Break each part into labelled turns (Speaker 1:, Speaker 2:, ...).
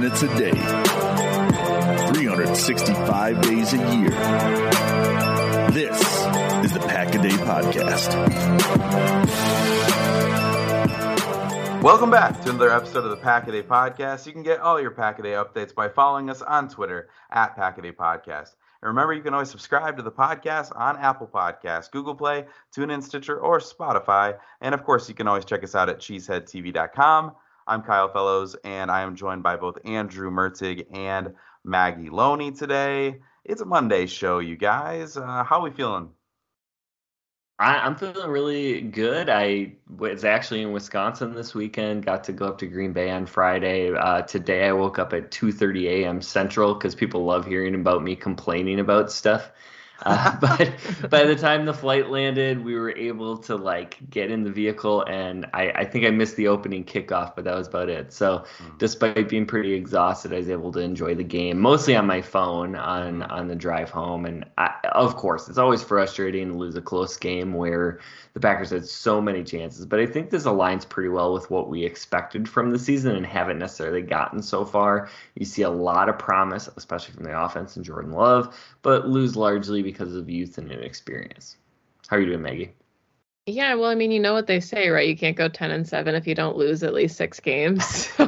Speaker 1: Minutes a day, 365 days a year. This is the Pack a Day Podcast.
Speaker 2: Welcome back to another episode of the Pack a Day Podcast. You can get all your Pack a Day updates by following us on Twitter at Pack a Day Podcast. And remember, you can always subscribe to the podcast on Apple Podcasts, Google Play, TuneIn, Stitcher, or Spotify. And of course, you can always check us out at cheeseheadtv.com. I'm Kyle Fellows, and I am joined by both Andrew Mertig and Maggie Loney today. It's a Monday show, you guys. Uh, how are we feeling?
Speaker 3: I, I'm feeling really good. I was actually in Wisconsin this weekend. Got to go up to Green Bay on Friday. Uh, today I woke up at 2:30 a.m. Central because people love hearing about me complaining about stuff. Uh, but by the time the flight landed, we were able to like get in the vehicle, and I, I think I missed the opening kickoff, but that was about it. So, mm. despite being pretty exhausted, I was able to enjoy the game mostly on my phone on on the drive home. And I, of course, it's always frustrating to lose a close game where the Packers had so many chances. But I think this aligns pretty well with what we expected from the season and haven't necessarily gotten so far. You see a lot of promise, especially from the offense and Jordan Love, but lose largely because of youth and inexperience. How are you doing, Maggie?
Speaker 4: Yeah, well, I mean, you know what they say, right? You can't go 10 and 7 if you don't lose at least six games.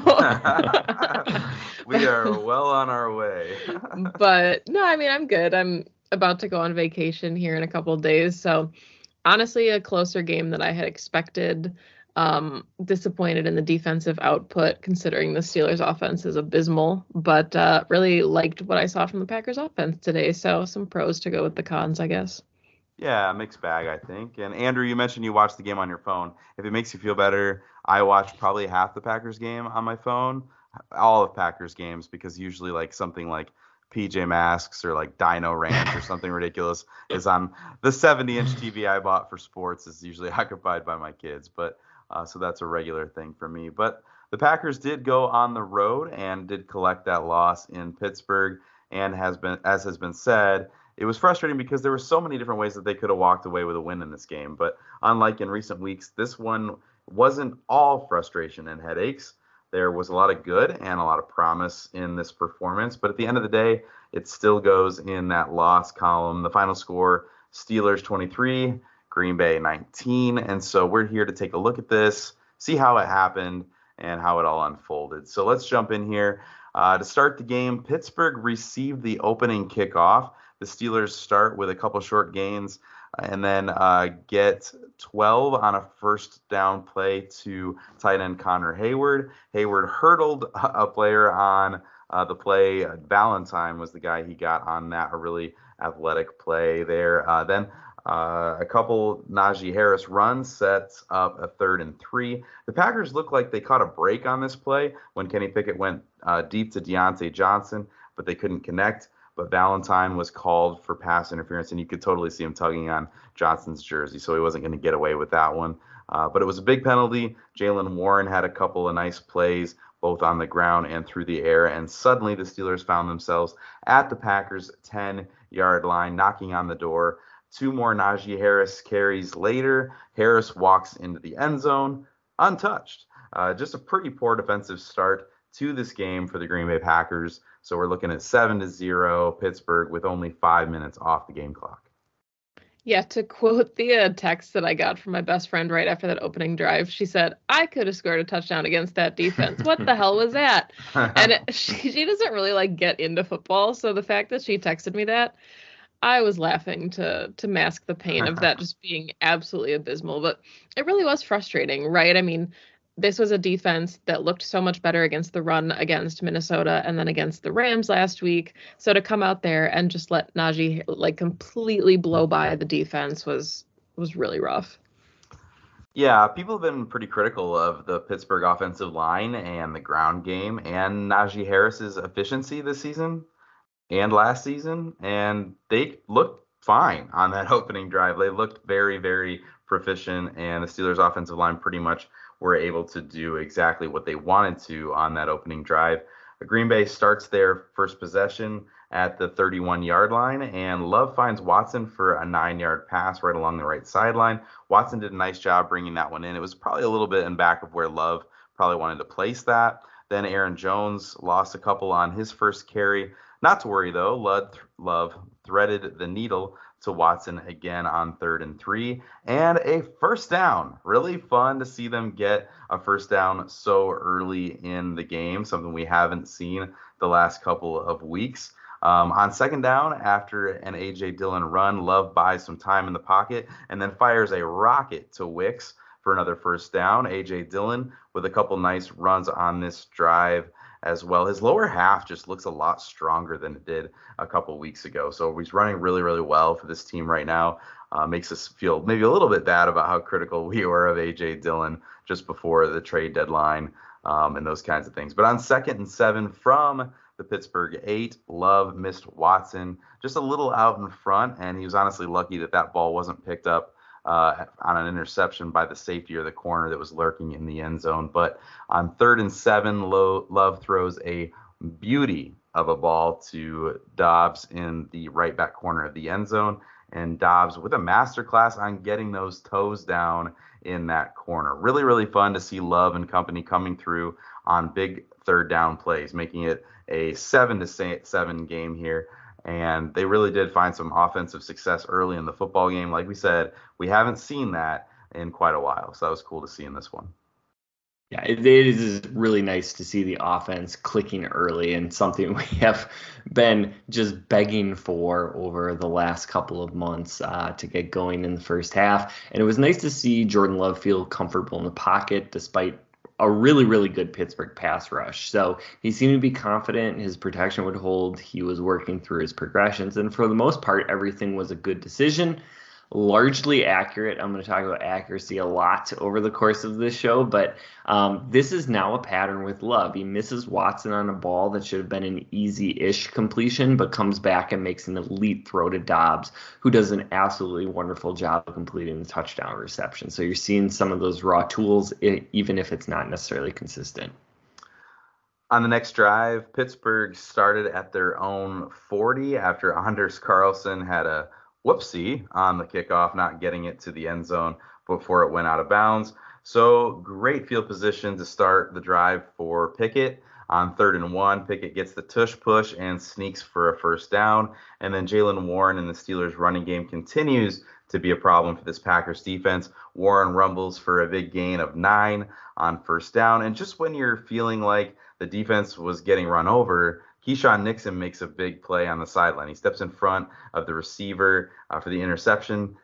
Speaker 2: we are well on our way.
Speaker 4: but no, I mean, I'm good. I'm about to go on vacation here in a couple days. So honestly a closer game than I had expected. Um, disappointed in the defensive output considering the Steelers offense is abysmal, but uh, really liked what I saw from the Packers offense today. So some pros to go with the cons, I guess.
Speaker 2: Yeah, mixed bag, I think. And Andrew, you mentioned you watched the game on your phone. If it makes you feel better, I watched probably half the Packers game on my phone, all of Packers games, because usually like something like PJ Masks or like Dino Ranch or something ridiculous is on the 70 inch TV I bought for sports is usually occupied by my kids. But uh, so that's a regular thing for me. But the Packers did go on the road and did collect that loss in Pittsburgh. And has been, as has been said, it was frustrating because there were so many different ways that they could have walked away with a win in this game. But unlike in recent weeks, this one wasn't all frustration and headaches. There was a lot of good and a lot of promise in this performance, but at the end of the day, it still goes in that loss column. The final score Steelers 23, Green Bay 19. And so we're here to take a look at this, see how it happened, and how it all unfolded. So let's jump in here. Uh, to start the game, Pittsburgh received the opening kickoff. The Steelers start with a couple short gains and then uh, get 12 on a first down play to tight end Connor Heyward. Heyward hurdled a player on uh, the play. Ballentine was the guy he got on that, a really athletic play there. Uh, then uh, a couple Najee Harris runs sets up a third and three. The Packers looked like they caught a break on this play when Kenny Pickett went uh, deep to Diontae Johnson, but they couldn't connect but Ballentine was called for pass interference, and you could totally see him tugging on Johnson's jersey, so he wasn't going to get away with that one. Uh, but it was a big penalty. Jaylen Warren had a couple of nice plays, both on the ground and through the air, and suddenly the Steelers found themselves at the Packers' 10 yard line, knocking on the door. Two more Najee Harris carries later, Harris walks into the end zone untouched. Uh, just a pretty poor defensive start to this game for the Green Bay Packers. So we're looking at seven to zero Pittsburgh with only five minutes off the game clock.
Speaker 4: Yeah, to quote the uh, text that I got from my best friend right after that opening drive, she said, "I could have scored a touchdown against that defense. What the hell was that?" And it, she, she doesn't really like get into football, so the fact that she texted me that, I was laughing to to mask the pain of that just being absolutely abysmal. But it really was frustrating, right? I mean, this was a defense that looked so much better against the run against Minnesota and then against the Rams last week. So to come out there and just let Najee like completely blow by the defense was was really rough.
Speaker 2: Yeah, people have been pretty critical of the Pittsburgh offensive line and the ground game and Najee Harris's efficiency this season and last season, and they looked fine on that opening drive. They looked very, very proficient, and the Steelers' offensive line pretty much were able to do exactly what they wanted to on that opening drive. Green Bay starts their first possession at the 31 yard line, and Love finds Watson for a nine yard pass right along the right sideline. Watson did a nice job bringing that one in. It was probably a little bit in back of where Love probably wanted to place that. Then Aaron Jones lost a couple on his first carry. Not to worry though, Lud Love threaded the needle to Watson again on third and three, and a first down. Really fun to see them get a first down so early in the game, something we haven't seen the last couple of weeks. Um, on second down, after an AJ Dillon run, Love buys some time in the pocket and then fires a rocket to Wicks for another first down. AJ Dillon with a couple nice runs on this drive as well. His lower half just looks a lot stronger than it did a couple weeks ago. So he's running really, really well for this team right now. Uh, makes us feel maybe a little bit bad about how critical we were of AJ Dillon just before the trade deadline um, and those kinds of things. But on second and seven from the Pittsburgh eight, Love missed Watson just a little out in front, and he was honestly lucky that that ball wasn't picked up uh, on an interception by the safety or the corner that was lurking in the end zone. But on third and seven, Love throws a beauty of a ball to Doubs in the right back corner of the end zone. And Doubs with a masterclass on getting those toes down in that corner. Really, really fun to see Love and company coming through on big third down plays, making it a seven to seven game here and they really did find some offensive success early in the football game. Like we said, we haven't seen that in quite a while, so that was cool to see in this one.
Speaker 3: Yeah, it, is really nice to see the offense clicking early and something we have been just begging for over the last couple of months uh, to get going in the first half. And it was nice to see Jordan Love feel comfortable in the pocket despite a really, really good Pittsburgh pass rush. So he seemed to be confident his protection would hold. He was working through his progressions, and for the most part, everything was a good decision largely accurate. I'm going to talk about accuracy a lot over the course of this show, but um, this is now a pattern with Love. He misses Watson on a ball that should have been an easy ish completion, but comes back and makes an elite throw to Doubs, who does an absolutely wonderful job of completing the touchdown reception. So you're seeing some of those raw tools, even if it's not necessarily consistent.
Speaker 2: On the next drive, Pittsburgh started at their own 40 after Anders Carlson had a whoopsie on the kickoff, not getting it to the end zone before it went out of bounds. So great field position to start the drive for Pickett. On third and one, Pickett gets the tush push and sneaks for a first down. And then Jaylen Warren and the Steelers running game continues to be a problem for this Packers defense. Warren rumbles for a big gain of nine on first down. And just when you're feeling like the defense was getting run over, Keisean Nixon makes a big play on the sideline. He steps in front of the receiver uh, for the interception,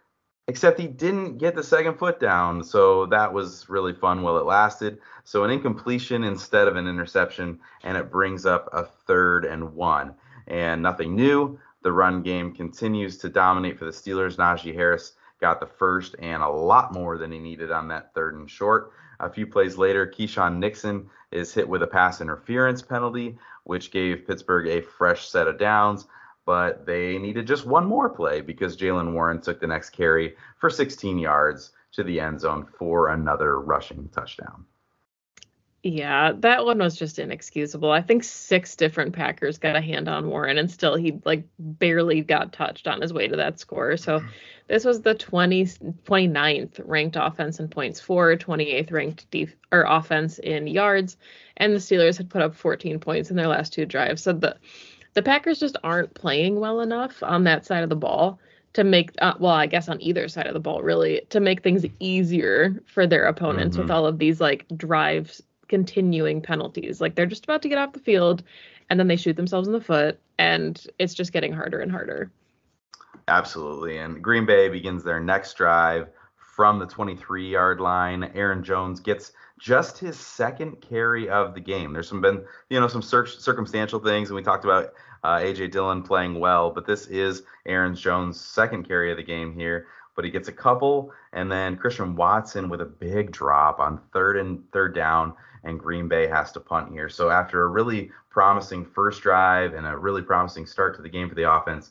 Speaker 2: except he didn't get the second foot down. So that was really fun while it lasted. So an incompletion instead of an interception, and it brings up a third and one. And nothing new. The run game continues to dominate for the Steelers. Najee Harris got the first and a lot more than he needed on that third and short. A few plays later, Keisean Nixon is hit with a pass interference penalty, which gave Pittsburgh a fresh set of downs. But they needed just one more play because Jaylen Warren took the next carry for 16 yards to the end zone for another rushing touchdown.
Speaker 4: Yeah, that one was just inexcusable. I think six different Packers got a hand on Warren and still he like barely got touched on his way to that score. So this was the 20 29th ranked offense in points for, 28th ranked def- or offense in yards, and the Steelers had put up 14 points in their last two drives. So the the Packers just aren't playing well enough on that side of the ball to make uh, well i guess on either side of the ball really to make things easier for their opponents mm-hmm. with all of these like drives continuing penalties. Like they're just about to get off the field and then they shoot themselves in the foot and it's just getting harder and harder.
Speaker 2: Absolutely. And Green Bay begins their next drive from the 23 yard line. Aaron Jones gets just his second carry of the game. There's some been, you know, some cir- circumstantial things, and we talked about uh, AJ Dillon playing well, but this is Aaron Jones' second carry of the game here. But he gets a couple, and then Christian Watson with a big drop on third and third down and Green Bay has to punt here. So after a really promising first drive and a really promising start to the game for the offense,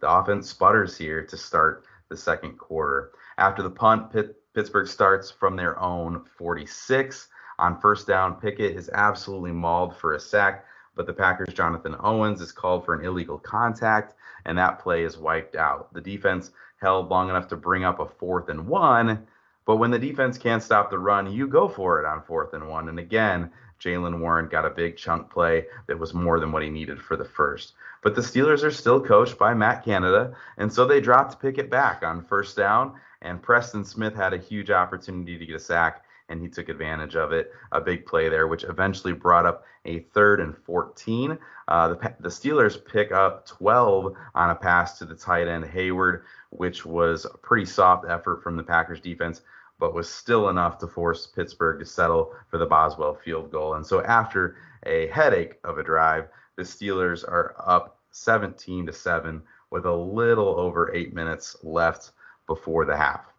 Speaker 2: the offense sputters here to start the second quarter. After the punt, Pitt, Pittsburgh starts from their own 46. On first down, Pickett is absolutely mauled for a sack, but the Packers' Jonathan Owens is called for an illegal contact, and that play is wiped out. The defense held long enough to bring up a fourth and one, but when the defense can't stop the run, you go for it on fourth and one. And again, Jaylen Warren got a big chunk play that was more than what he needed for the first. But the Steelers are still coached by Matt Canada, and so they dropped Pickett back on first down. And Preston Smith had a huge opportunity to get a sack, and he took advantage of it. A big play there, which eventually brought up a third and 14. Uh, the, the Steelers pick up 12 on a pass to the tight end Heyward, which was a pretty soft effort from the Packers defense but was still enough to force Pittsburgh to settle for the Boswell field goal. And so after a headache of a drive, the Steelers are up 17 to 7 with a little over 8 minutes left before the half.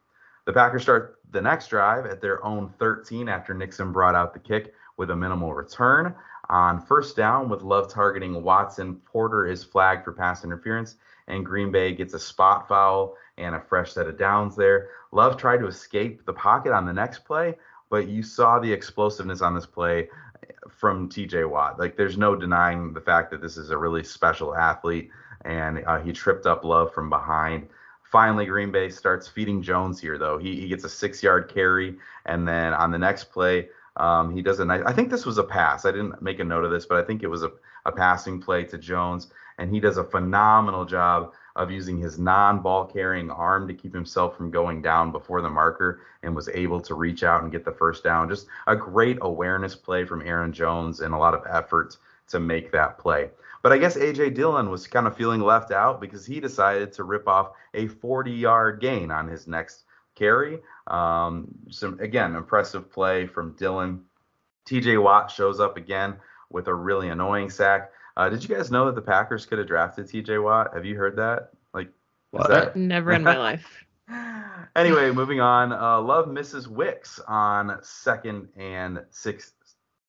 Speaker 2: The Packers start the next drive at their own 13 after Nixon brought out the kick with a minimal return. On first down, with Love targeting Watson, Porter is flagged for pass interference, and Green Bay gets a spot foul and a fresh set of downs there. Love tried to escape the pocket on the next play, but you saw the explosiveness on this play from TJ Watt. Like there's no denying the fact that this is a really special athlete, and uh, he tripped up Love from behind. Finally, Green Bay starts feeding Jones here, though. He, he gets a six yard carry, and then on the next play, um, he does a nice. I think this was a pass. I didn't make a note of this, but I think it was a, a passing play to Jones, and he does a phenomenal job of using his non-ball carrying arm to keep himself from going down before the marker and was able to reach out and get the first down. Just a great awareness play from Aaron Jones and a lot of effort to make that play. But I guess AJ Dillon was kind of feeling left out because he decided to rip off a 40-yard gain on his next carry. Um, some again impressive play from Dillon. TJ Watt shows up again with a really annoying sack. Uh, did you guys know that the Packers could have drafted T.J. Watt? Have you heard that? Like,
Speaker 4: what? That... Never in my life.
Speaker 2: anyway, moving on. Uh, Love misses Wicks on second and six.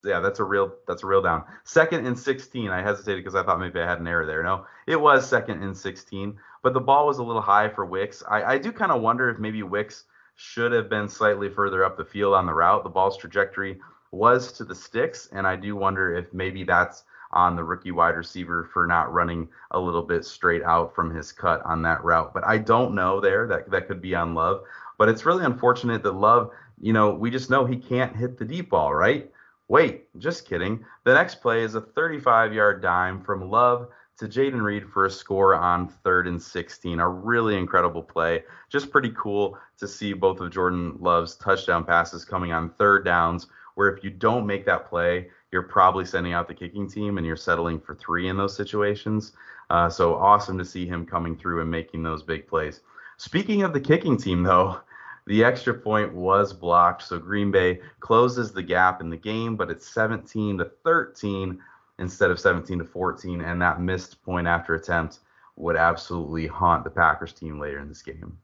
Speaker 2: Yeah, that's a real that's a real down. Second and 16. I hesitated because I thought maybe I had an error there. No, it was second and 16, but the ball was a little high for Wicks. I, I do kind of wonder if maybe Wicks should have been slightly further up the field on the route. The ball's trajectory was to the sticks, and I do wonder if maybe that's on the rookie wide receiver for not running a little bit straight out from his cut on that route. But I don't know there. That that could be on Love. But it's really unfortunate that Love, you know, we just know he can't hit the deep ball, right? Wait, just kidding. The next play is a 35 yard dime from Love to Jayden Reed for a score on third and 16. A really incredible play. Just pretty cool to see both of Jordan Love's touchdown passes coming on third downs, where if you don't make that play, you're probably sending out the kicking team and you're settling for three in those situations. Uh, so awesome to see him coming through and making those big plays. Speaking of the kicking team, though, the extra point was blocked. So Green Bay closes the gap in the game, but it's 17 to 13 instead of 17 to 14. And that missed point after attempt would absolutely haunt the Packers team later in this game.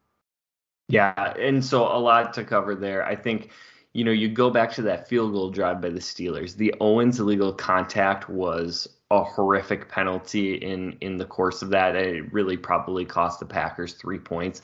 Speaker 3: Yeah, and so a lot to cover there. I think, you know, you go back to that field goal drive by the Steelers. The Owens illegal contact was a horrific penalty in in the course of that. It really probably cost the Packers three points.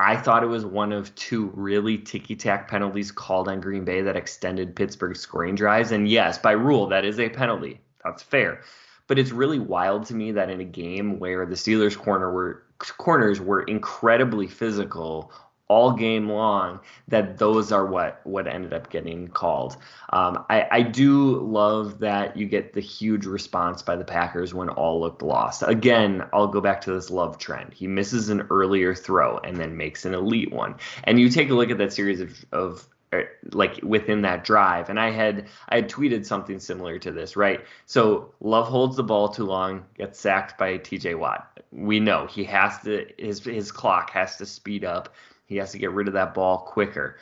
Speaker 3: I thought it was one of two really ticky tack penalties called on Green Bay that extended Pittsburgh's scoring drives. And yes, by rule, that is a penalty. That's fair. But it's really wild to me that in a game where the Steelers corner were corners were incredibly physical all game long that those are what what ended up getting called. Um, I, I do love that you get the huge response by the Packers when all looked lost. Again, I'll go back to this love trend. He misses an earlier throw and then makes an elite one. And you take a look at that series of, of Er, like within that drive. And I had I had tweeted something similar to this, right? So Love holds the ball too long, gets sacked by TJ Watt. We know he has to his his clock has to speed up. He has to get rid of that ball quicker.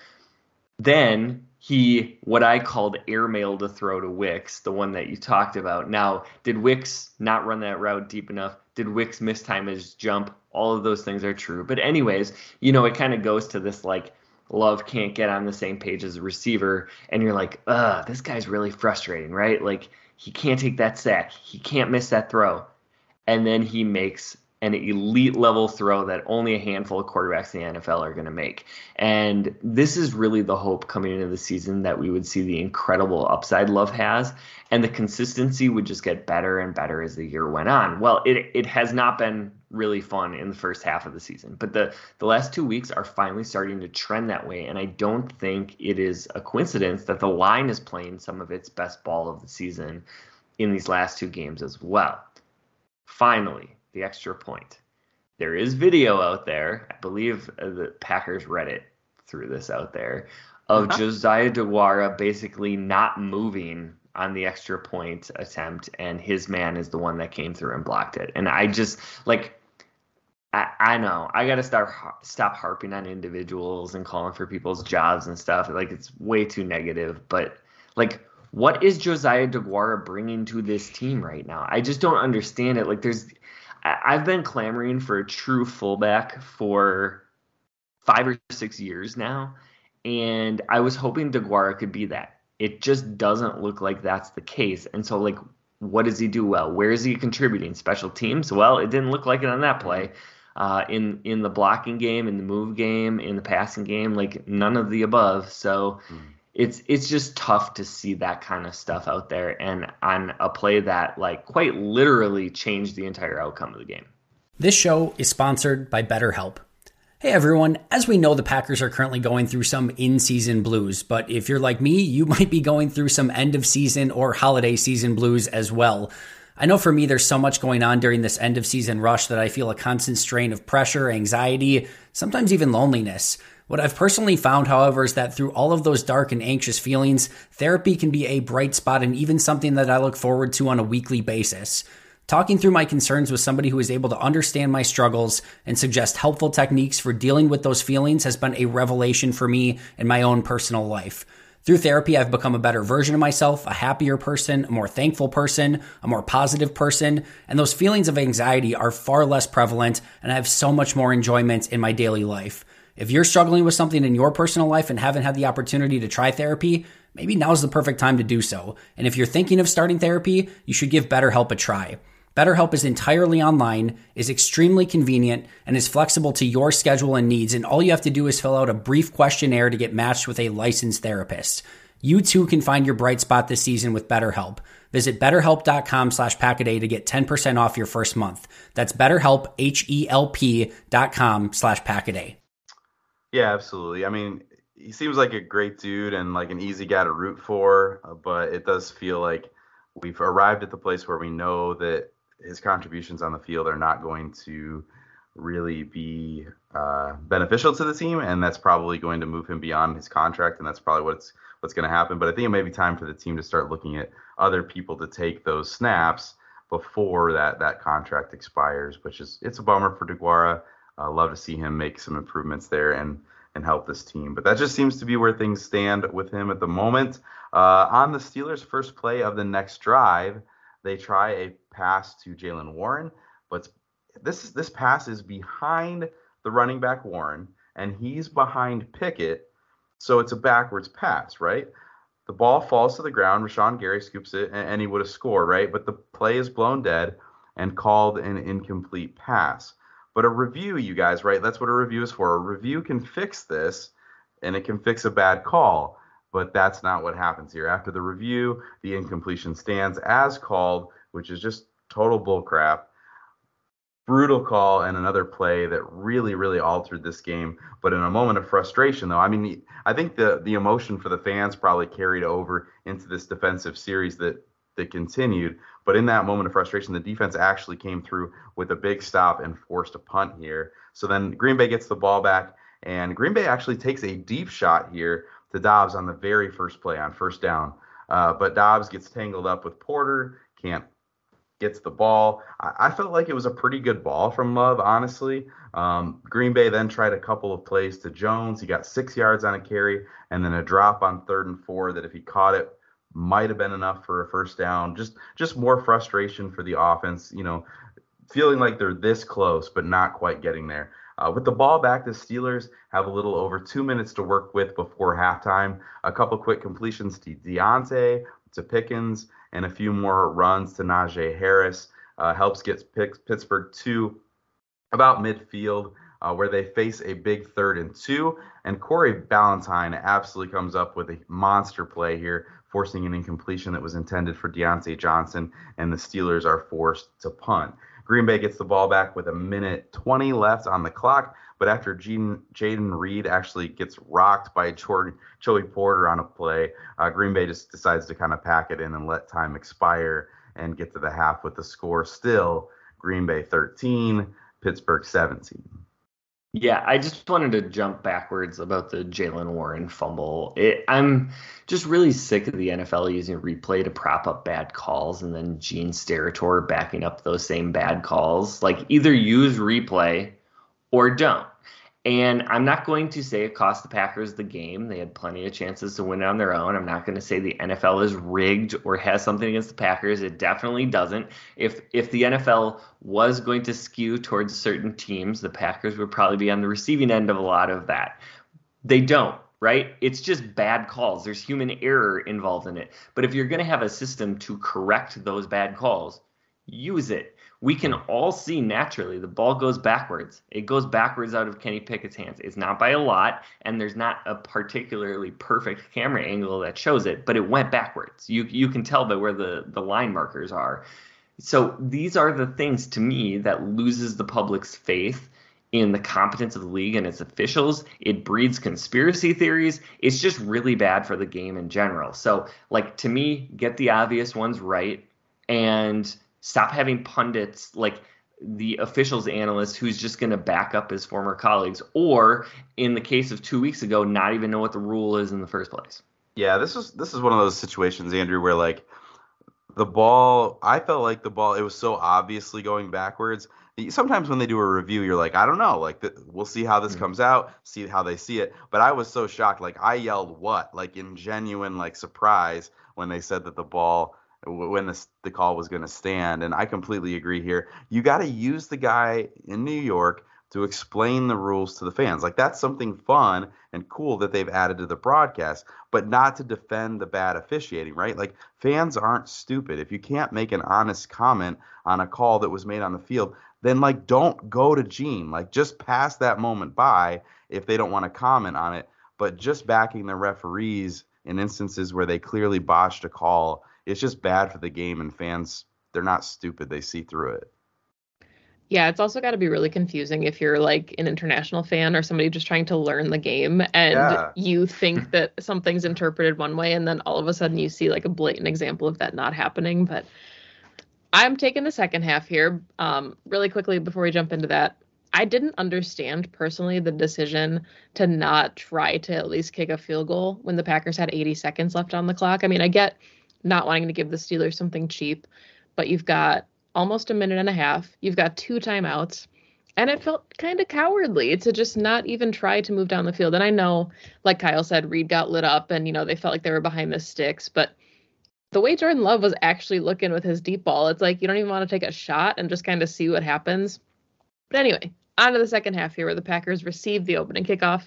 Speaker 3: Then he what I called airmail to throw to Wicks, the one that you talked about. Now, did Wicks not run that route deep enough? Did Wicks mistime his jump? All of those things are true. But anyways, you know, it kind of goes to this like Love can't get on the same page as a receiver, and you're like, ugh, this guy's really frustrating, right? Like he can't take that sack, he can't miss that throw, and then he makes an elite level throw that only a handful of quarterbacks in the NFL are going to make. And this is really the hope coming into the season that we would see the incredible upside Love has, and the consistency would just get better and better as the year went on. Well, it it has not been really fun in the first half of the season, but the the last two weeks are finally starting to trend that way, and I don't think it is a coincidence that the line is playing some of its best ball of the season in these last two games as well. Finally, the extra point. There is video out there. I believe uh, the Packers Reddit threw this out there of uh-huh. Josiah DeGuara basically not moving on the extra point attempt, and his man is the one that came through and blocked it. And I just like. I, I know I got to start stop harping on individuals and calling for people's jobs and stuff. Like it's way too negative. But like, what is Josiah DeGuara bringing to this team right now? I just don't understand it. Like, there's I've been clamoring for a true fullback for five or six years now, and I was hoping DeGuara could be that. It just doesn't look like that's the case. And so, like, what does he do well? Where is he contributing? Special teams? Well, it didn't look like it on that play. Uh, in in the blocking game, in the move game, in the passing game, like none of the above. So mm it's it's just tough to see that kind of stuff out there and on a play that like quite literally changed the entire outcome of the game.
Speaker 5: This show is sponsored by BetterHelp. Hey everyone, as we know the Packers are currently going through some in-season blues, but if you're like me, you might be going through some end of season or holiday season blues as well. I know for me there's so much going on during this end of season rush that I feel a constant strain of pressure, anxiety, sometimes even loneliness. What I've personally found, however, is that through all of those dark and anxious feelings, therapy can be a bright spot and even something that I look forward to on a weekly basis. Talking through my concerns with somebody who is able to understand my struggles and suggest helpful techniques for dealing with those feelings has been a revelation for me in my own personal life. Through therapy, I've become a better version of myself, a happier person, a more thankful person, a more positive person, and those feelings of anxiety are far less prevalent, and I have so much more enjoyment in my daily life. If you're struggling with something in your personal life and haven't had the opportunity to try therapy, maybe now's the perfect time to do so. And if you're thinking of starting therapy, you should give BetterHelp a try. BetterHelp is entirely online, is extremely convenient, and is flexible to your schedule and needs. And all you have to do is fill out a brief questionnaire to get matched with a licensed therapist. You too can find your bright spot this season with BetterHelp. Visit betterhelp.com slash packaday to get 10% off your first month. That's betterhelp, H-E-L-P dot com slash packaday.
Speaker 2: Yeah, absolutely. I mean, he seems like a great dude and like an easy guy to root for, uh, but it does feel like we've arrived at the place where we know that his contributions on the field are not going to really be uh, beneficial to the team, and that's probably going to move him beyond his contract, and that's probably what's what's going to happen. But I think it may be time for the team to start looking at other people to take those snaps before that that contract expires, which is it's a bummer for DeGuara. Uh, love to see him make some improvements there and and help this team. But that just seems to be where things stand with him at the moment. Uh, on the Steelers' first play of the next drive, they try a pass to Jaylen Warren, but this this pass is behind the running back Warren, and he's behind Pickett, so it's a backwards pass, right? The ball falls to the ground. Rashan Gary scoops it, and he would have scored, right? But the play is blown dead and called an incomplete pass. But a review, you guys, right? That's what a review is for. A review can fix this, and it can fix a bad call. But that's not what happens here. After the review, the incompletion stands as called, which is just total bullcrap brutal call and another play that really really altered this game but in a moment of frustration though i mean i think the the emotion for the fans probably carried over into this defensive series that that continued but in that moment of frustration the defense actually came through with a big stop and forced a punt here so then green bay gets the ball back and green bay actually takes a deep shot here to doubs on the very first play on first down uh, but doubs gets tangled up with porter can't gets the ball. I, I, felt like it was a pretty good ball from Love, honestly. Um, Green Bay then tried a couple of plays to Jones. He got six yards on a carry and then a drop on third and four that if he caught it might have been enough for a first down. Just just more frustration for the offense, you know, feeling like they're this close but not quite getting there. Uh, with the ball back, the Steelers have a little over two minutes to work with before halftime. A couple quick completions to Diontae, to Pickens, and a few more runs to Najee Harris. Uh, helps get Pittsburgh to about midfield, uh, where they face a big third and two. And Corey Ballentine absolutely comes up with a monster play here, forcing an incompletion that was intended for Diontae Johnson, and the Steelers are forced to punt. Green Bay gets the ball back with a minute 20 left on the clock, but after Jayden Reed actually gets rocked by Jordan, Joey Porter on a play, uh, Green Bay just decides to kind of pack it in and let time expire and get to the half with the score still Green Bay 13, Pittsburgh 17.
Speaker 3: Yeah, I just wanted to jump backwards about the Jaylen Warren fumble. It, I'm just really sick of the NFL using replay to prop up bad calls and then Gene Steratore backing up those same bad calls. Like either use replay or don't. And I'm not going to say it cost the Packers the game. They had plenty of chances to win it on their own. I'm not going to say the NFL is rigged or has something against the Packers. It definitely doesn't. If if the NFL was going to skew towards certain teams, the Packers would probably be on the receiving end of a lot of that. They don't, right? It's just bad calls. There's human error involved in it. But if you're going to have a system to correct those bad calls, use it we can all see naturally the ball goes backwards. It goes backwards out of Kenny Pickett's hands. It's not by a lot, and there's not a particularly perfect camera angle that shows it, but it went backwards. You you can tell by where the, the line markers are. So these are the things to me that loses the public's faith in the competence of the league and its officials. It breeds conspiracy theories. It's just really bad for the game in general. So, like to me, get the obvious ones right and Stop having pundits like the officials analyst who's just going to back up his former colleagues, or in the case of two weeks ago, not even know what the rule is in the first place.
Speaker 2: Yeah, this is this is one of those situations, Andrew, where like the ball, I felt like the ball, it was so obviously going backwards. Sometimes when they do a review, you're like, I don't know, like the, we'll see how this mm-hmm. comes out, see how they see it. But I was so shocked, like I yelled what, like in genuine like surprise when they said that the ball when the, the call was going to stand. And I completely agree here. You got to use the guy in New York to explain the rules to the fans. Like that's something fun and cool that they've added to the broadcast, but not to defend the bad officiating, right? Like fans aren't stupid. If you can't make an honest comment on a call that was made on the field, then like don't go to Gene. Like just pass that moment by if they don't want to comment on it, but just backing the referees in instances where they clearly botched a call it's just bad for the game and fans they're not stupid they see through it
Speaker 4: yeah it's also got to be really confusing if you're like an international fan or somebody just trying to learn the game and yeah. you think that something's interpreted one way and then all of a sudden you see like a blatant example of that not happening but I'm taking the second half here. Um, really quickly before we jump into that, I didn't understand personally the decision to not try to at least kick a field goal when the Packers had 80 seconds left on the clock. I mean, I get not wanting to give the Steelers something cheap, but you've got almost a minute and a half. You've got two timeouts. And it felt kind of cowardly to just not even try to move down the field. And I know, like Kyle said, Reed got lit up and, you know, they felt like they were behind the sticks. But the way Jordan Love was actually looking with his deep ball, it's like you don't even want to take a shot and just kind of see what happens. But anyway, on to the second half here where the Packers receive the opening kickoff.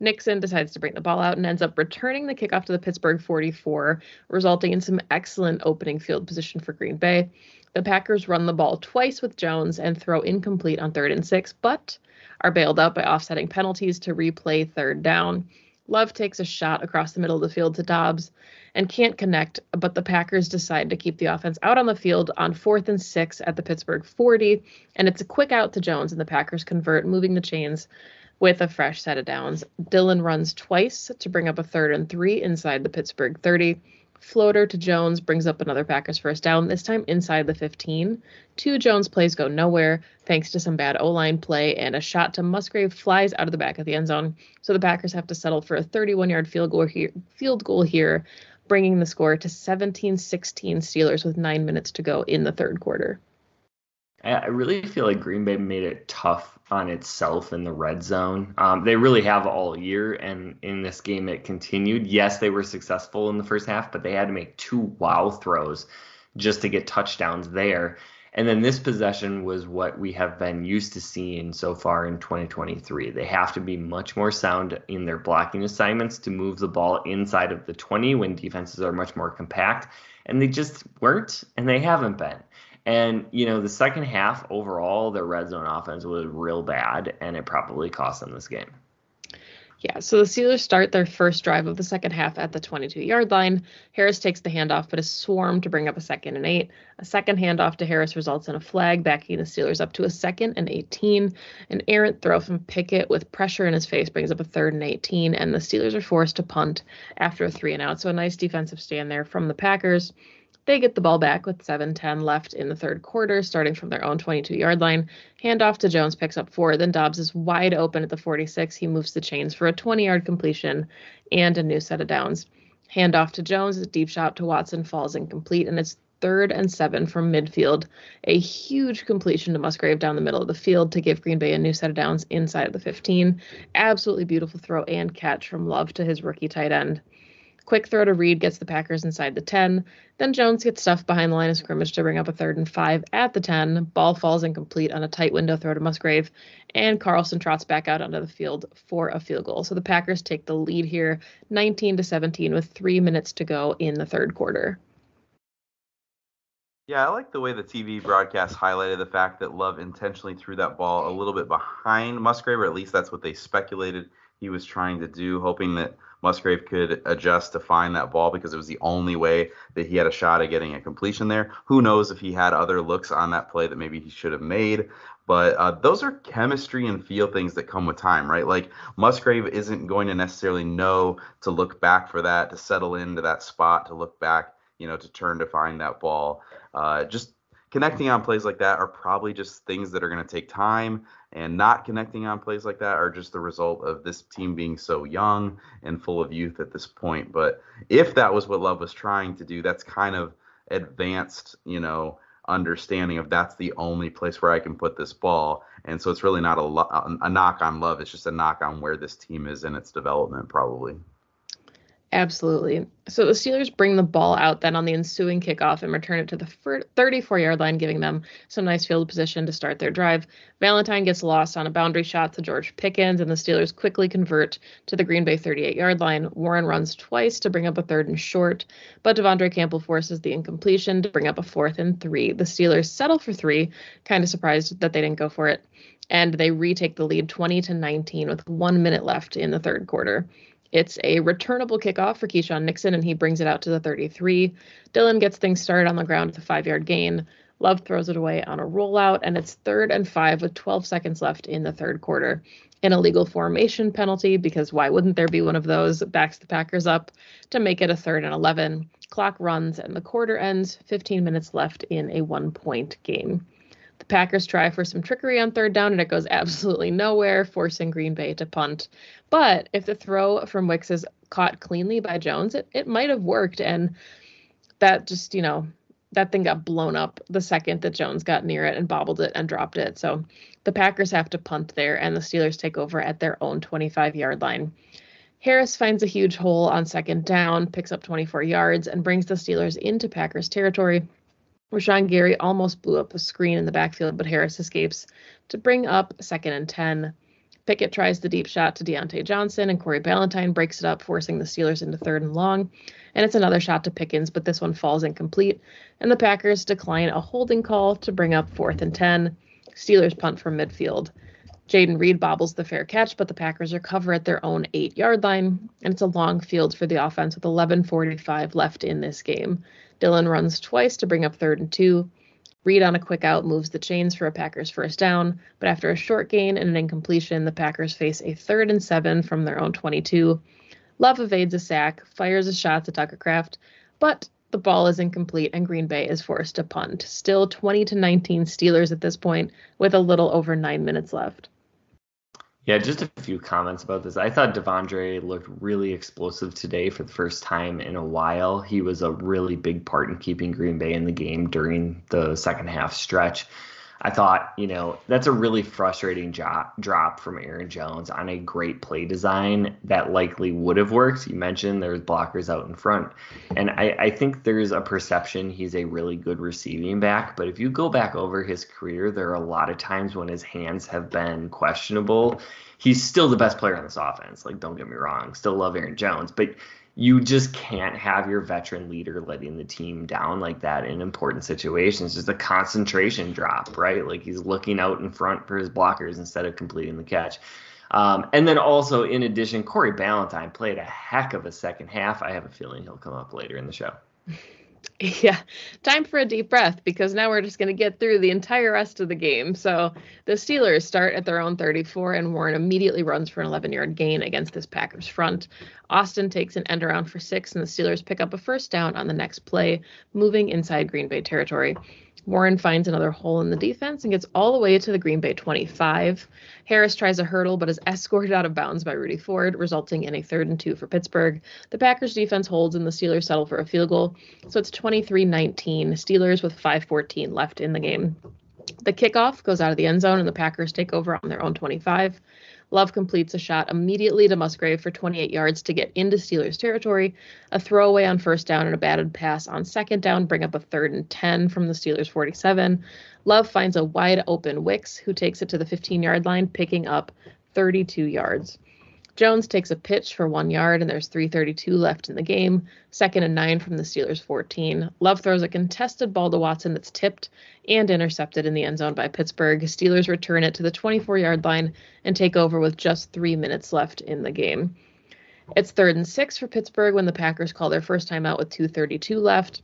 Speaker 4: Nixon decides to bring the ball out and ends up returning the kickoff to the Pittsburgh 44, resulting in some excellent opening field position for Green Bay. The Packers run the ball twice with Jones and throw incomplete on third and six, but are bailed out by offsetting penalties to replay third down. Love takes a shot across the middle of the field to Doubs and can't connect, but the Packers decide to keep the offense out on the field on fourth and six at the Pittsburgh 40. And it's a quick out to Jones, and the Packers convert, moving the chains with a fresh set of downs. Dillon runs twice to bring up a third and three inside the Pittsburgh 30. Floater to Jones brings up another Packers first down, this time inside the 15. Two Jones plays go nowhere thanks to some bad O line play, and a shot to Musgrave flies out of the back of the end zone. So the Packers have to settle for a 31 yard field goal here, field goal here, bringing the score to 17 16 Steelers with nine minutes to go in the third quarter.
Speaker 3: I really feel like Green Bay made it tough on itself in the red zone. Um, they really have all year, and in this game it continued. Yes, they were successful in the first half, but they had to make two wow throws just to get touchdowns there. And then this possession was what we have been used to seeing so far in 2023. They have to be much more sound in their blocking assignments to move the ball inside of the 20 when defenses are much more compact. And they just weren't, and they haven't been. And, you know, the second half overall, their red zone offense was real bad, and it probably cost them this game.
Speaker 4: Yeah, so the Steelers start their first drive of the second half at the 22 yard line. Harris takes the handoff, but is swarmed to bring up a second and eight. A second handoff to Harris results in a flag, backing the Steelers up to a second and 18. An errant throw from Pickett with pressure in his face brings up a third and 18, and the Steelers are forced to punt after a three and out. So a nice defensive stand there from the Packers. They get the ball back with 7:10 left in the third quarter, starting from their own 22-yard line. Handoff to Jones picks up four. Then Doubs is wide open at the 46. He moves the chains for a 20-yard completion and a new set of downs. Handoff to Jones, a deep shot to Watson falls incomplete, and it's third and seven from midfield. A huge completion to Musgrave down the middle of the field to give Green Bay a new set of downs inside of the 15. Absolutely beautiful throw and catch from Love to his rookie tight end. Quick throw to Reed gets the Packers inside the 10. Then Jones gets stuffed behind the line of scrimmage to bring up a third and five at the 10. Ball falls incomplete on a tight window throw to Musgrave, and Carlson trots back out onto the field for a field goal. So the Packers take the lead here, 19 to 17, with three minutes to go in the third quarter.
Speaker 2: Yeah, I like the way the TV broadcast highlighted the fact that Love intentionally threw that ball a little bit behind Musgrave, or at least that's what they speculated he was trying to do, hoping that Musgrave could adjust to find that ball because it was the only way that he had a shot at getting a completion there. Who knows if he had other looks on that play that maybe he should have made. But uh, those are chemistry and feel things that come with time, right? Like Musgrave isn't going to necessarily know to look back for that, to settle into that spot, to look back, you know, to turn to find that ball. Uh, just connecting on plays like that are probably just things that are going to take time and not connecting on plays like that are just the result of this team being so young and full of youth at this point. But if that was what love was trying to do that's kind of advanced you know understanding of that's the only place where I can put this ball. And so it's really not a, lo- a knock on love it's just a knock on where this team is in its development probably
Speaker 4: Absolutely. So the Steelers bring the ball out then on the ensuing kickoff and return it to the 34 yard line, giving them some nice field position to start their drive. Ballentine gets lost on a boundary shot to George Pickens, and the Steelers quickly convert to the Green Bay 38 yard line. Warren runs twice to bring up a third and short, but De'Vondre Campbell forces the incompletion to bring up a fourth and three. The Steelers settle for three, kind of surprised that they didn't go for it, and they retake the lead 20 to 19 with one minute left in the third quarter. It's a returnable kickoff for Keisean Nixon, and he brings it out to the 33. Dillon gets things started on the ground with a five yard gain. Love throws it away on a rollout, and it's third and five with 12 seconds left in the third quarter. An illegal formation penalty, because why wouldn't there be one of those, backs the Packers up to make it a third and 11. Clock runs and the quarter ends, 15 minutes left in a one point game. The Packers try for some trickery on third down and it goes absolutely nowhere, forcing Green Bay to punt. But if the throw from Wicks is caught cleanly by Jones, it, it might have worked. And that just, you know, that thing got blown up the second that Jones got near it and bobbled it and dropped it. So the Packers have to punt there and the Steelers take over at their own 25 yard line. Harris finds a huge hole on second down, picks up 24 yards, and brings the Steelers into Packers territory. Rashan Gary almost blew up a screen in the backfield, but Harris escapes to bring up second and 10. Pickett tries the deep shot to Diontae Johnson, and Corey Ballentine breaks it up, forcing the Steelers into third and long. And it's another shot to Pickens, but this one falls incomplete, and the Packers decline a holding call to bring up fourth and 10. Steelers punt from midfield. Jayden Reed bobbles the fair catch, but the Packers recover at their own eight yard line, and it's a long field for the offense with 11.45 left in this game. Dillon runs twice to bring up third and two. Reed on a quick out moves the chains for a Packers first down, but after a short gain and an incompletion, the Packers face a third and seven from their own 22. Love evades a sack, fires a shot to Tucker Kraft, but the ball is incomplete and Green Bay is forced to punt. Still 20 to 19 Steelers at this point with a little over 9 minutes left.
Speaker 3: Yeah, just a few comments about this. I thought De'Vondre looked really explosive today for the first time in a while. He was a really big part in keeping Green Bay in the game during the second half stretch. I thought, you know, that's a really frustrating drop, drop from Aaron Jones on a great play design that likely would have worked. You mentioned there's blockers out in front. And I, I think there's a perception he's a really good receiving back. But if you go back over his career, there are a lot of times when his hands have been questionable. He's still the best player on this offense. Like, don't get me wrong, still love Aaron Jones. But you just can't have your veteran leader letting the team down like that in important situations. Just a concentration drop, right? Like he's looking out in front for his blockers instead of completing the catch. Um, and then also, in addition, Corey Ballentine played a heck of a second half. I have a feeling he'll come up later in the show.
Speaker 4: Yeah, time for a deep breath because now we're just going to get through the entire rest of the game. So the Steelers start at their own 34, and Warren immediately runs for an 11 yard gain against this Packers front. Austin takes an end around for six, and the Steelers pick up a first down on the next play, moving inside Green Bay territory. Warren finds another hole in the defense and gets all the way to the Green Bay 25. Harris tries a hurdle but is escorted out of bounds by Rudy Ford, resulting in a third and two for Pittsburgh. The Packers defense holds and the Steelers settle for a field goal. So it's 23 19. Steelers with 5.14 left in the game. The kickoff goes out of the end zone and the Packers take over on their own 25. Love completes a shot immediately to Musgrave for 28 yards to get into Steelers territory. A throwaway on first down and a batted pass on second down bring up a third and 10 from the Steelers 47. Love finds a wide open Wicks who takes it to the 15 yard line, picking up 32 yards. Jones takes a pitch for one yard, and there's 3:32 left in the game. Second and nine from the Steelers' 14. Love throws a contested ball to Watson that's tipped and intercepted in the end zone by Pittsburgh. Steelers return it to the 24-yard line and take over with just three minutes left in the game. It's third and six for Pittsburgh when the Packers call their first timeout with 2:32 left.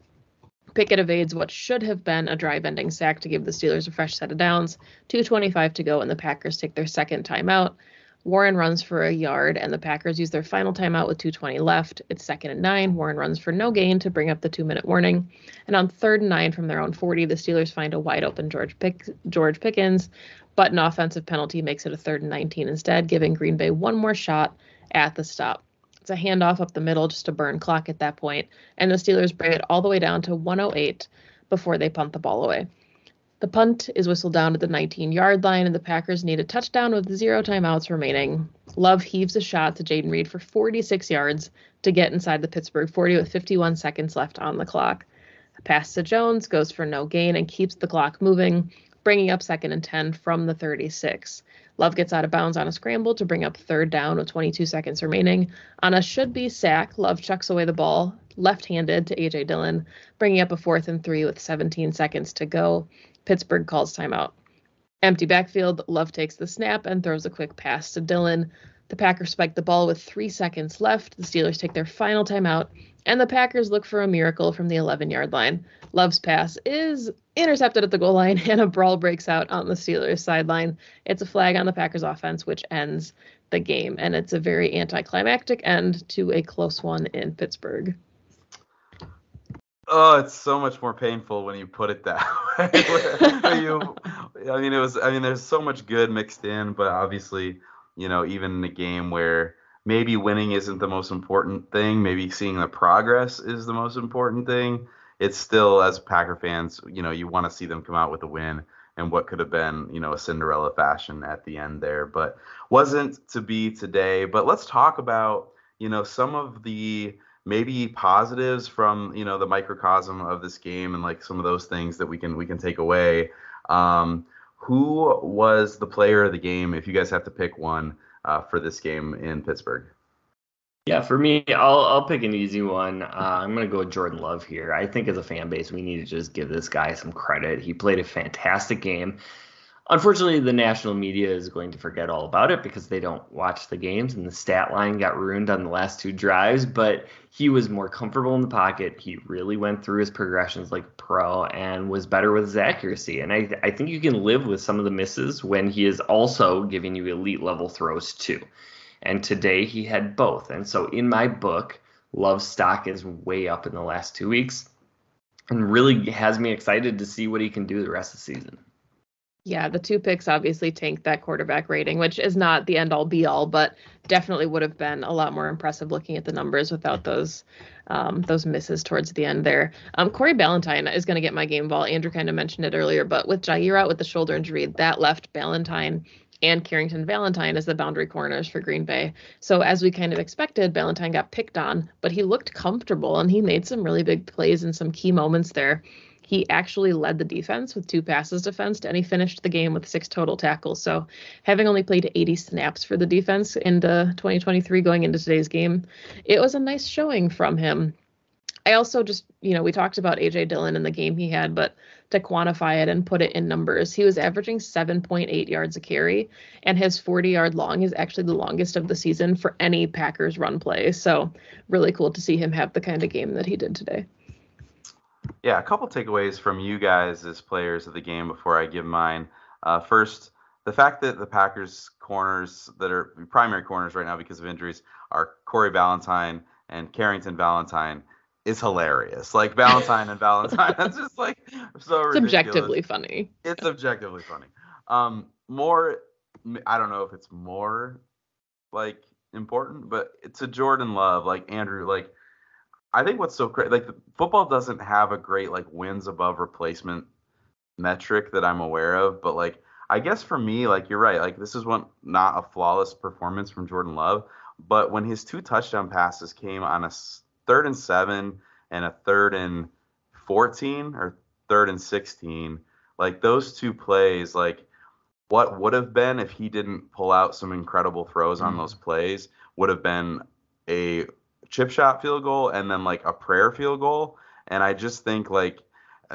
Speaker 4: Pickett evades what should have been a drive-ending sack to give the Steelers a fresh set of downs. 2:25 to go, and the Packers take their second timeout. Warren runs for a yard, and the Packers use their final timeout with 2.20 left. It's second and nine. Warren runs for no gain to bring up the two minute warning. And on third and nine from their own 40, the Steelers find a wide open George, Pick- George Pickens, but an offensive penalty makes it a third and 19 instead, giving Green Bay one more shot at the stop. It's a handoff up the middle just to burn clock at that point, and the Steelers bring it all the way down to 108 before they punt the ball away. The punt is whistled down at the 19 yard line, and the Packers need a touchdown with zero timeouts remaining. Love heaves a shot to Jayden Reed for 46 yards to get inside the Pittsburgh 40 with 51 seconds left on the clock. A pass to Jones goes for no gain and keeps the clock moving, bringing up second and 10 from the 36. Love gets out of bounds on a scramble to bring up third down with 22 seconds remaining. On a should be sack, Love chucks away the ball left handed to A.J. Dillon, bringing up a fourth and three with 17 seconds to go. Pittsburgh calls timeout. Empty backfield, Love takes the snap and throws a quick pass to Dillon. The Packers spike the ball with three seconds left. The Steelers take their final timeout, and the Packers look for a miracle from the 11 yard line. Love's pass is intercepted at the goal line, and a brawl breaks out on the Steelers sideline. It's a flag on the Packers offense, which ends the game, and it's a very anticlimactic end to a close one in Pittsburgh.
Speaker 2: Oh, it's so much more painful when you put it that way. you, I mean, it was. I mean, there's so much good mixed in, but obviously, you know, even in a game where maybe winning isn't the most important thing, maybe seeing the progress is the most important thing. It's still, as Packer fans, you know, you want to see them come out with a win and what could have been, you know, a Cinderella fashion at the end there, but wasn't to be today. But let's talk about, you know, some of the maybe positives from you know the microcosm of this game and like some of those things that we can we can take away. Um, who was the player of the game? If you guys have to pick one uh, for this game in Pittsburgh.
Speaker 3: Yeah, for me, I'll I'll pick an easy one. Uh, I'm gonna go with Jordan Love here. I think as a fan base, we need to just give this guy some credit. He played a fantastic game. Unfortunately, the national media is going to forget all about it because they don't watch the games, and the stat line got ruined on the last two drives. But he was more comfortable in the pocket. He really went through his progressions like a pro and was better with his accuracy. And I, I think you can live with some of the misses when he is also giving you elite level throws too. And today he had both. And so in my book, Love stock is way up in the last two weeks and really has me excited to see what he can do the rest of the season.
Speaker 4: Yeah, the two picks obviously tanked that quarterback rating, which is not the end all be all, but definitely would have been a lot more impressive looking at the numbers without those um, those misses towards the end there. Um, Corey Ballentine is going to get my game ball. Andrew kind of mentioned it earlier, but with Jaire out with the shoulder injury, that left Ballentine and Carrington Valentine as the boundary corners for Green Bay. So as we kind of expected, Valentine got picked on, but he looked comfortable and he made some really big plays in some key moments there. He actually led the defense with two passes defensed, and he finished the game with six total tackles. So, having only played 80 snaps for the defense in the 2023 going into today's game, it was a nice showing from him. I also just, you know, we talked about AJ Dillon and the game he had, but to quantify it and put it in numbers, he was averaging 7.8 yards a carry, and his 40 yard long is actually the longest of the season for any Packers run play. So, really cool to see him have the kind of game that he did today.
Speaker 2: Yeah, a couple takeaways from you guys as players of the game before I give mine. Uh, first, the fact that the Packers corners that are primary corners right now because of injuries are Corey Valentine and Carrington Valentine is hilarious. Like Valentine and Valentine, that's just like so ridiculous.
Speaker 4: Objectively funny.
Speaker 2: It's objectively funny. Um, more, I don't know if it's more like important, but it's a Jordan Love, like Andrew, like I think what's so great, like football doesn't have a great like wins above replacement metric that I'm aware of, but like I guess for me, like you're right, like this is one not a flawless performance from Jordan Love, but when his two touchdown passes came on a third and seven and a third and 14 or third and 16, like those two plays, like what would have been if he didn't pull out some incredible throws on mm. those plays would have been a chip shot field goal and then like a prayer field goal. And I just think like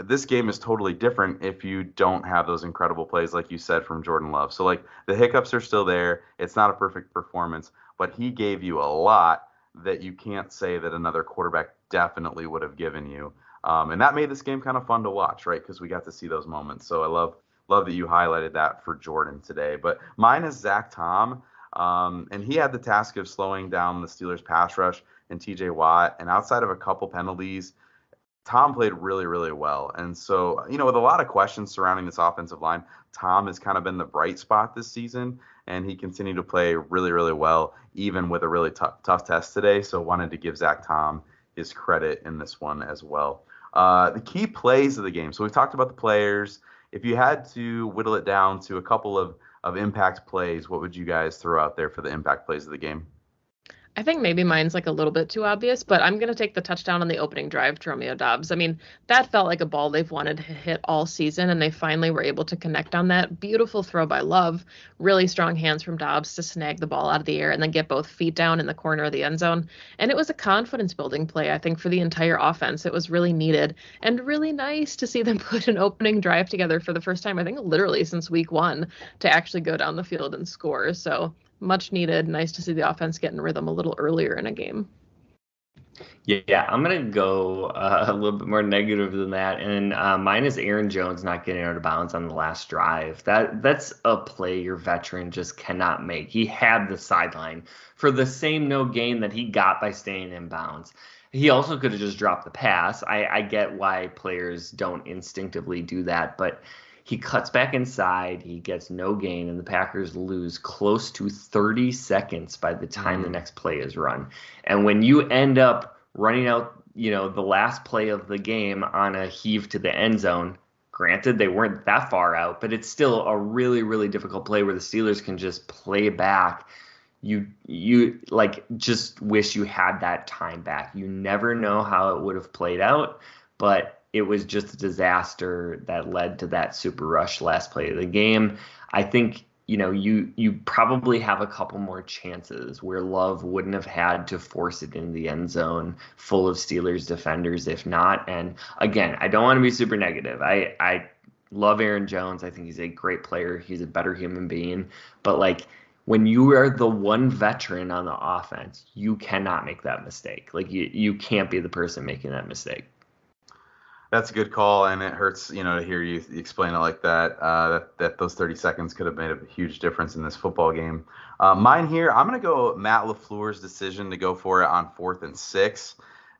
Speaker 2: this game is totally different if you don't have those incredible plays like you said from Jordan Love. So like the hiccups are still there. It's not a perfect performance, but he gave you a lot that you can't say that another quarterback definitely would have given you. Um, and that made this game kind of fun to watch, right? Because we got to see those moments. So I love love that you highlighted that for Jordan today. But mine is Zach Tom, um, and he had the task of slowing down the Steelers' pass rush and TJ Watt. And outside of a couple penalties, Tom played really, really well. And so, you know, with a lot of questions surrounding this offensive line, Tom has kind of been the bright spot this season, and he continued to play really, really well, even with a really tough, tough test today. So, wanted to give Zach Tom his credit in this one as well. Uh, the key plays of the game. So, we've talked about the players. If you had to whittle it down to a couple of, of impact plays, what would you guys throw out there for the impact plays of the game?
Speaker 4: I think maybe mine's like a little bit too obvious, but I'm going to take the touchdown on the opening drive to Romeo Doubs. I mean, that felt like a ball they've wanted to hit all season, and they finally were able to connect on that. Beautiful throw by Love. Really strong hands from Dobbs to snag the ball out of the air and then get both feet down in the corner of the end zone. And it was a confidence building play, I think, for the entire offense. It was really needed and really nice to see them put an opening drive together for the first time, I think, literally since week one to actually go down the field and score. So much needed. Nice to see the offense get in rhythm a little earlier in a game.
Speaker 3: Yeah, I'm gonna go uh, a little bit more negative than that, and uh, mine is Aaron Jones not getting out of bounds on the last drive. That that's a play your veteran just cannot make. He had the sideline for the same no gain that he got by staying in bounds. He also could have just dropped the pass. I, I get why players don't instinctively do that, but he cuts back inside. He gets no gain, and the Packers lose close to 30 seconds by the time the mm-hmm. next play is run. And when you end up running out, you know, the last play of the game on a heave to the end zone, granted they weren't that far out, but it's still a really, really difficult play where the Steelers can just play back. You you like just wish you had that time back. You never know how it would have played out, but it was just a disaster that led to that super rush last play of the game. I think you know you you probably have a couple more chances where Love wouldn't have had to force it in the end zone full of Steelers defenders if not. And again, I don't want to be super negative. I I love Aaron Jones. I think he's a great player. He's a better human being. But like when you are the one veteran on the offense, you cannot make that mistake. Like you you can't be the person making that mistake.
Speaker 2: That's a good call, and it hurts, you know, to hear you explain it like that. Uh, that that those 30 seconds could have made a huge difference in this football game. Uh, mine here, I'm gonna go Matt LaFleur's decision to go for it on fourth and six.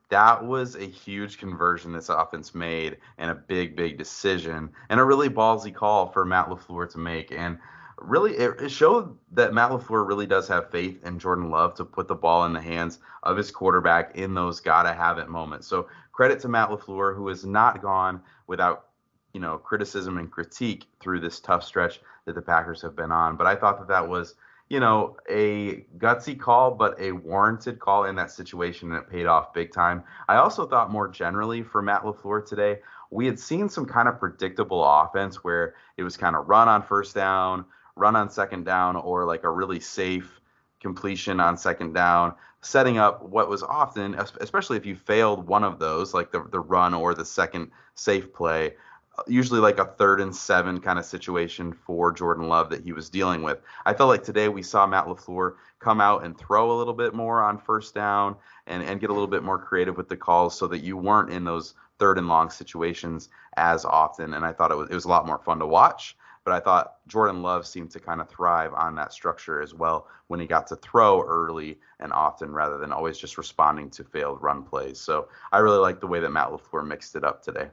Speaker 2: That was a huge conversion this offense made, and a big, big decision, and a really ballsy call for Matt LaFleur to make. And really, it, it showed that Matt LaFleur really does have faith in Jordan Love to put the ball in the hands of his quarterback in those gotta have it moments. So credit to Matt LaFleur, who has not gone without, you know, criticism and critique through this tough stretch that the Packers have been on. But I thought that that was, you know, a gutsy call, but a warranted call in that situation, and it paid off big time. I also thought more generally for Matt LaFleur today, we had seen some kind of predictable offense where it was kind of run on first down, run on second down, or like a really safe completion on second down setting up what was often, especially if you failed one of those, like the, the run or the second safe play, uh, usually like a third and seven kind of situation for Jordan Love that he was dealing with. I felt like today we saw Matt LaFleur come out and throw a little bit more on first down and, and get a little bit more creative with the calls so that you weren't in those third and long situations as often. And I thought it was, it was a lot more fun to watch but I thought Jordan Love seemed to kind of thrive on that structure as well when he got to throw early and often rather than always just responding to failed run plays. So I really like the way that Matt LaFleur mixed it up today.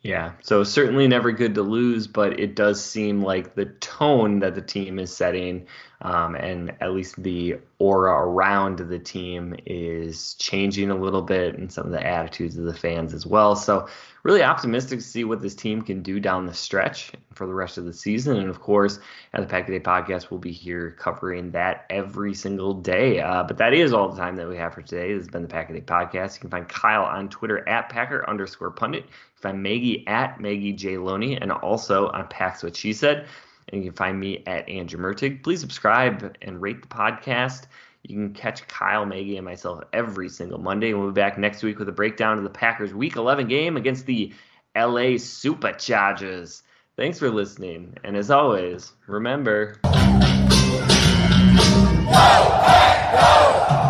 Speaker 3: Yeah, so certainly never good to lose, but it does seem like the tone that the team is setting um, and at least the aura around the team is changing a little bit and some of the attitudes of the fans as well. So really optimistic to see what this team can do down the stretch for the rest of the season. And of course, at the Pack Day podcast, we'll be here covering that every single day. Uh, but that is all the time that we have for today. This has been the Pack Day podcast. You can find Kyle on Twitter at Packer underscore pundit. You can find Maggie at Maggie J. Loney and also on Packs What She Said. And you can find me at Andrew Mertig. Please subscribe and rate the podcast. You can catch Kyle Maggie and myself every single Monday. We'll be back next week with a breakdown of the Packers' Week 11 game against the LA Superchargers. Thanks for listening, and as always, remember. Go, hey, go!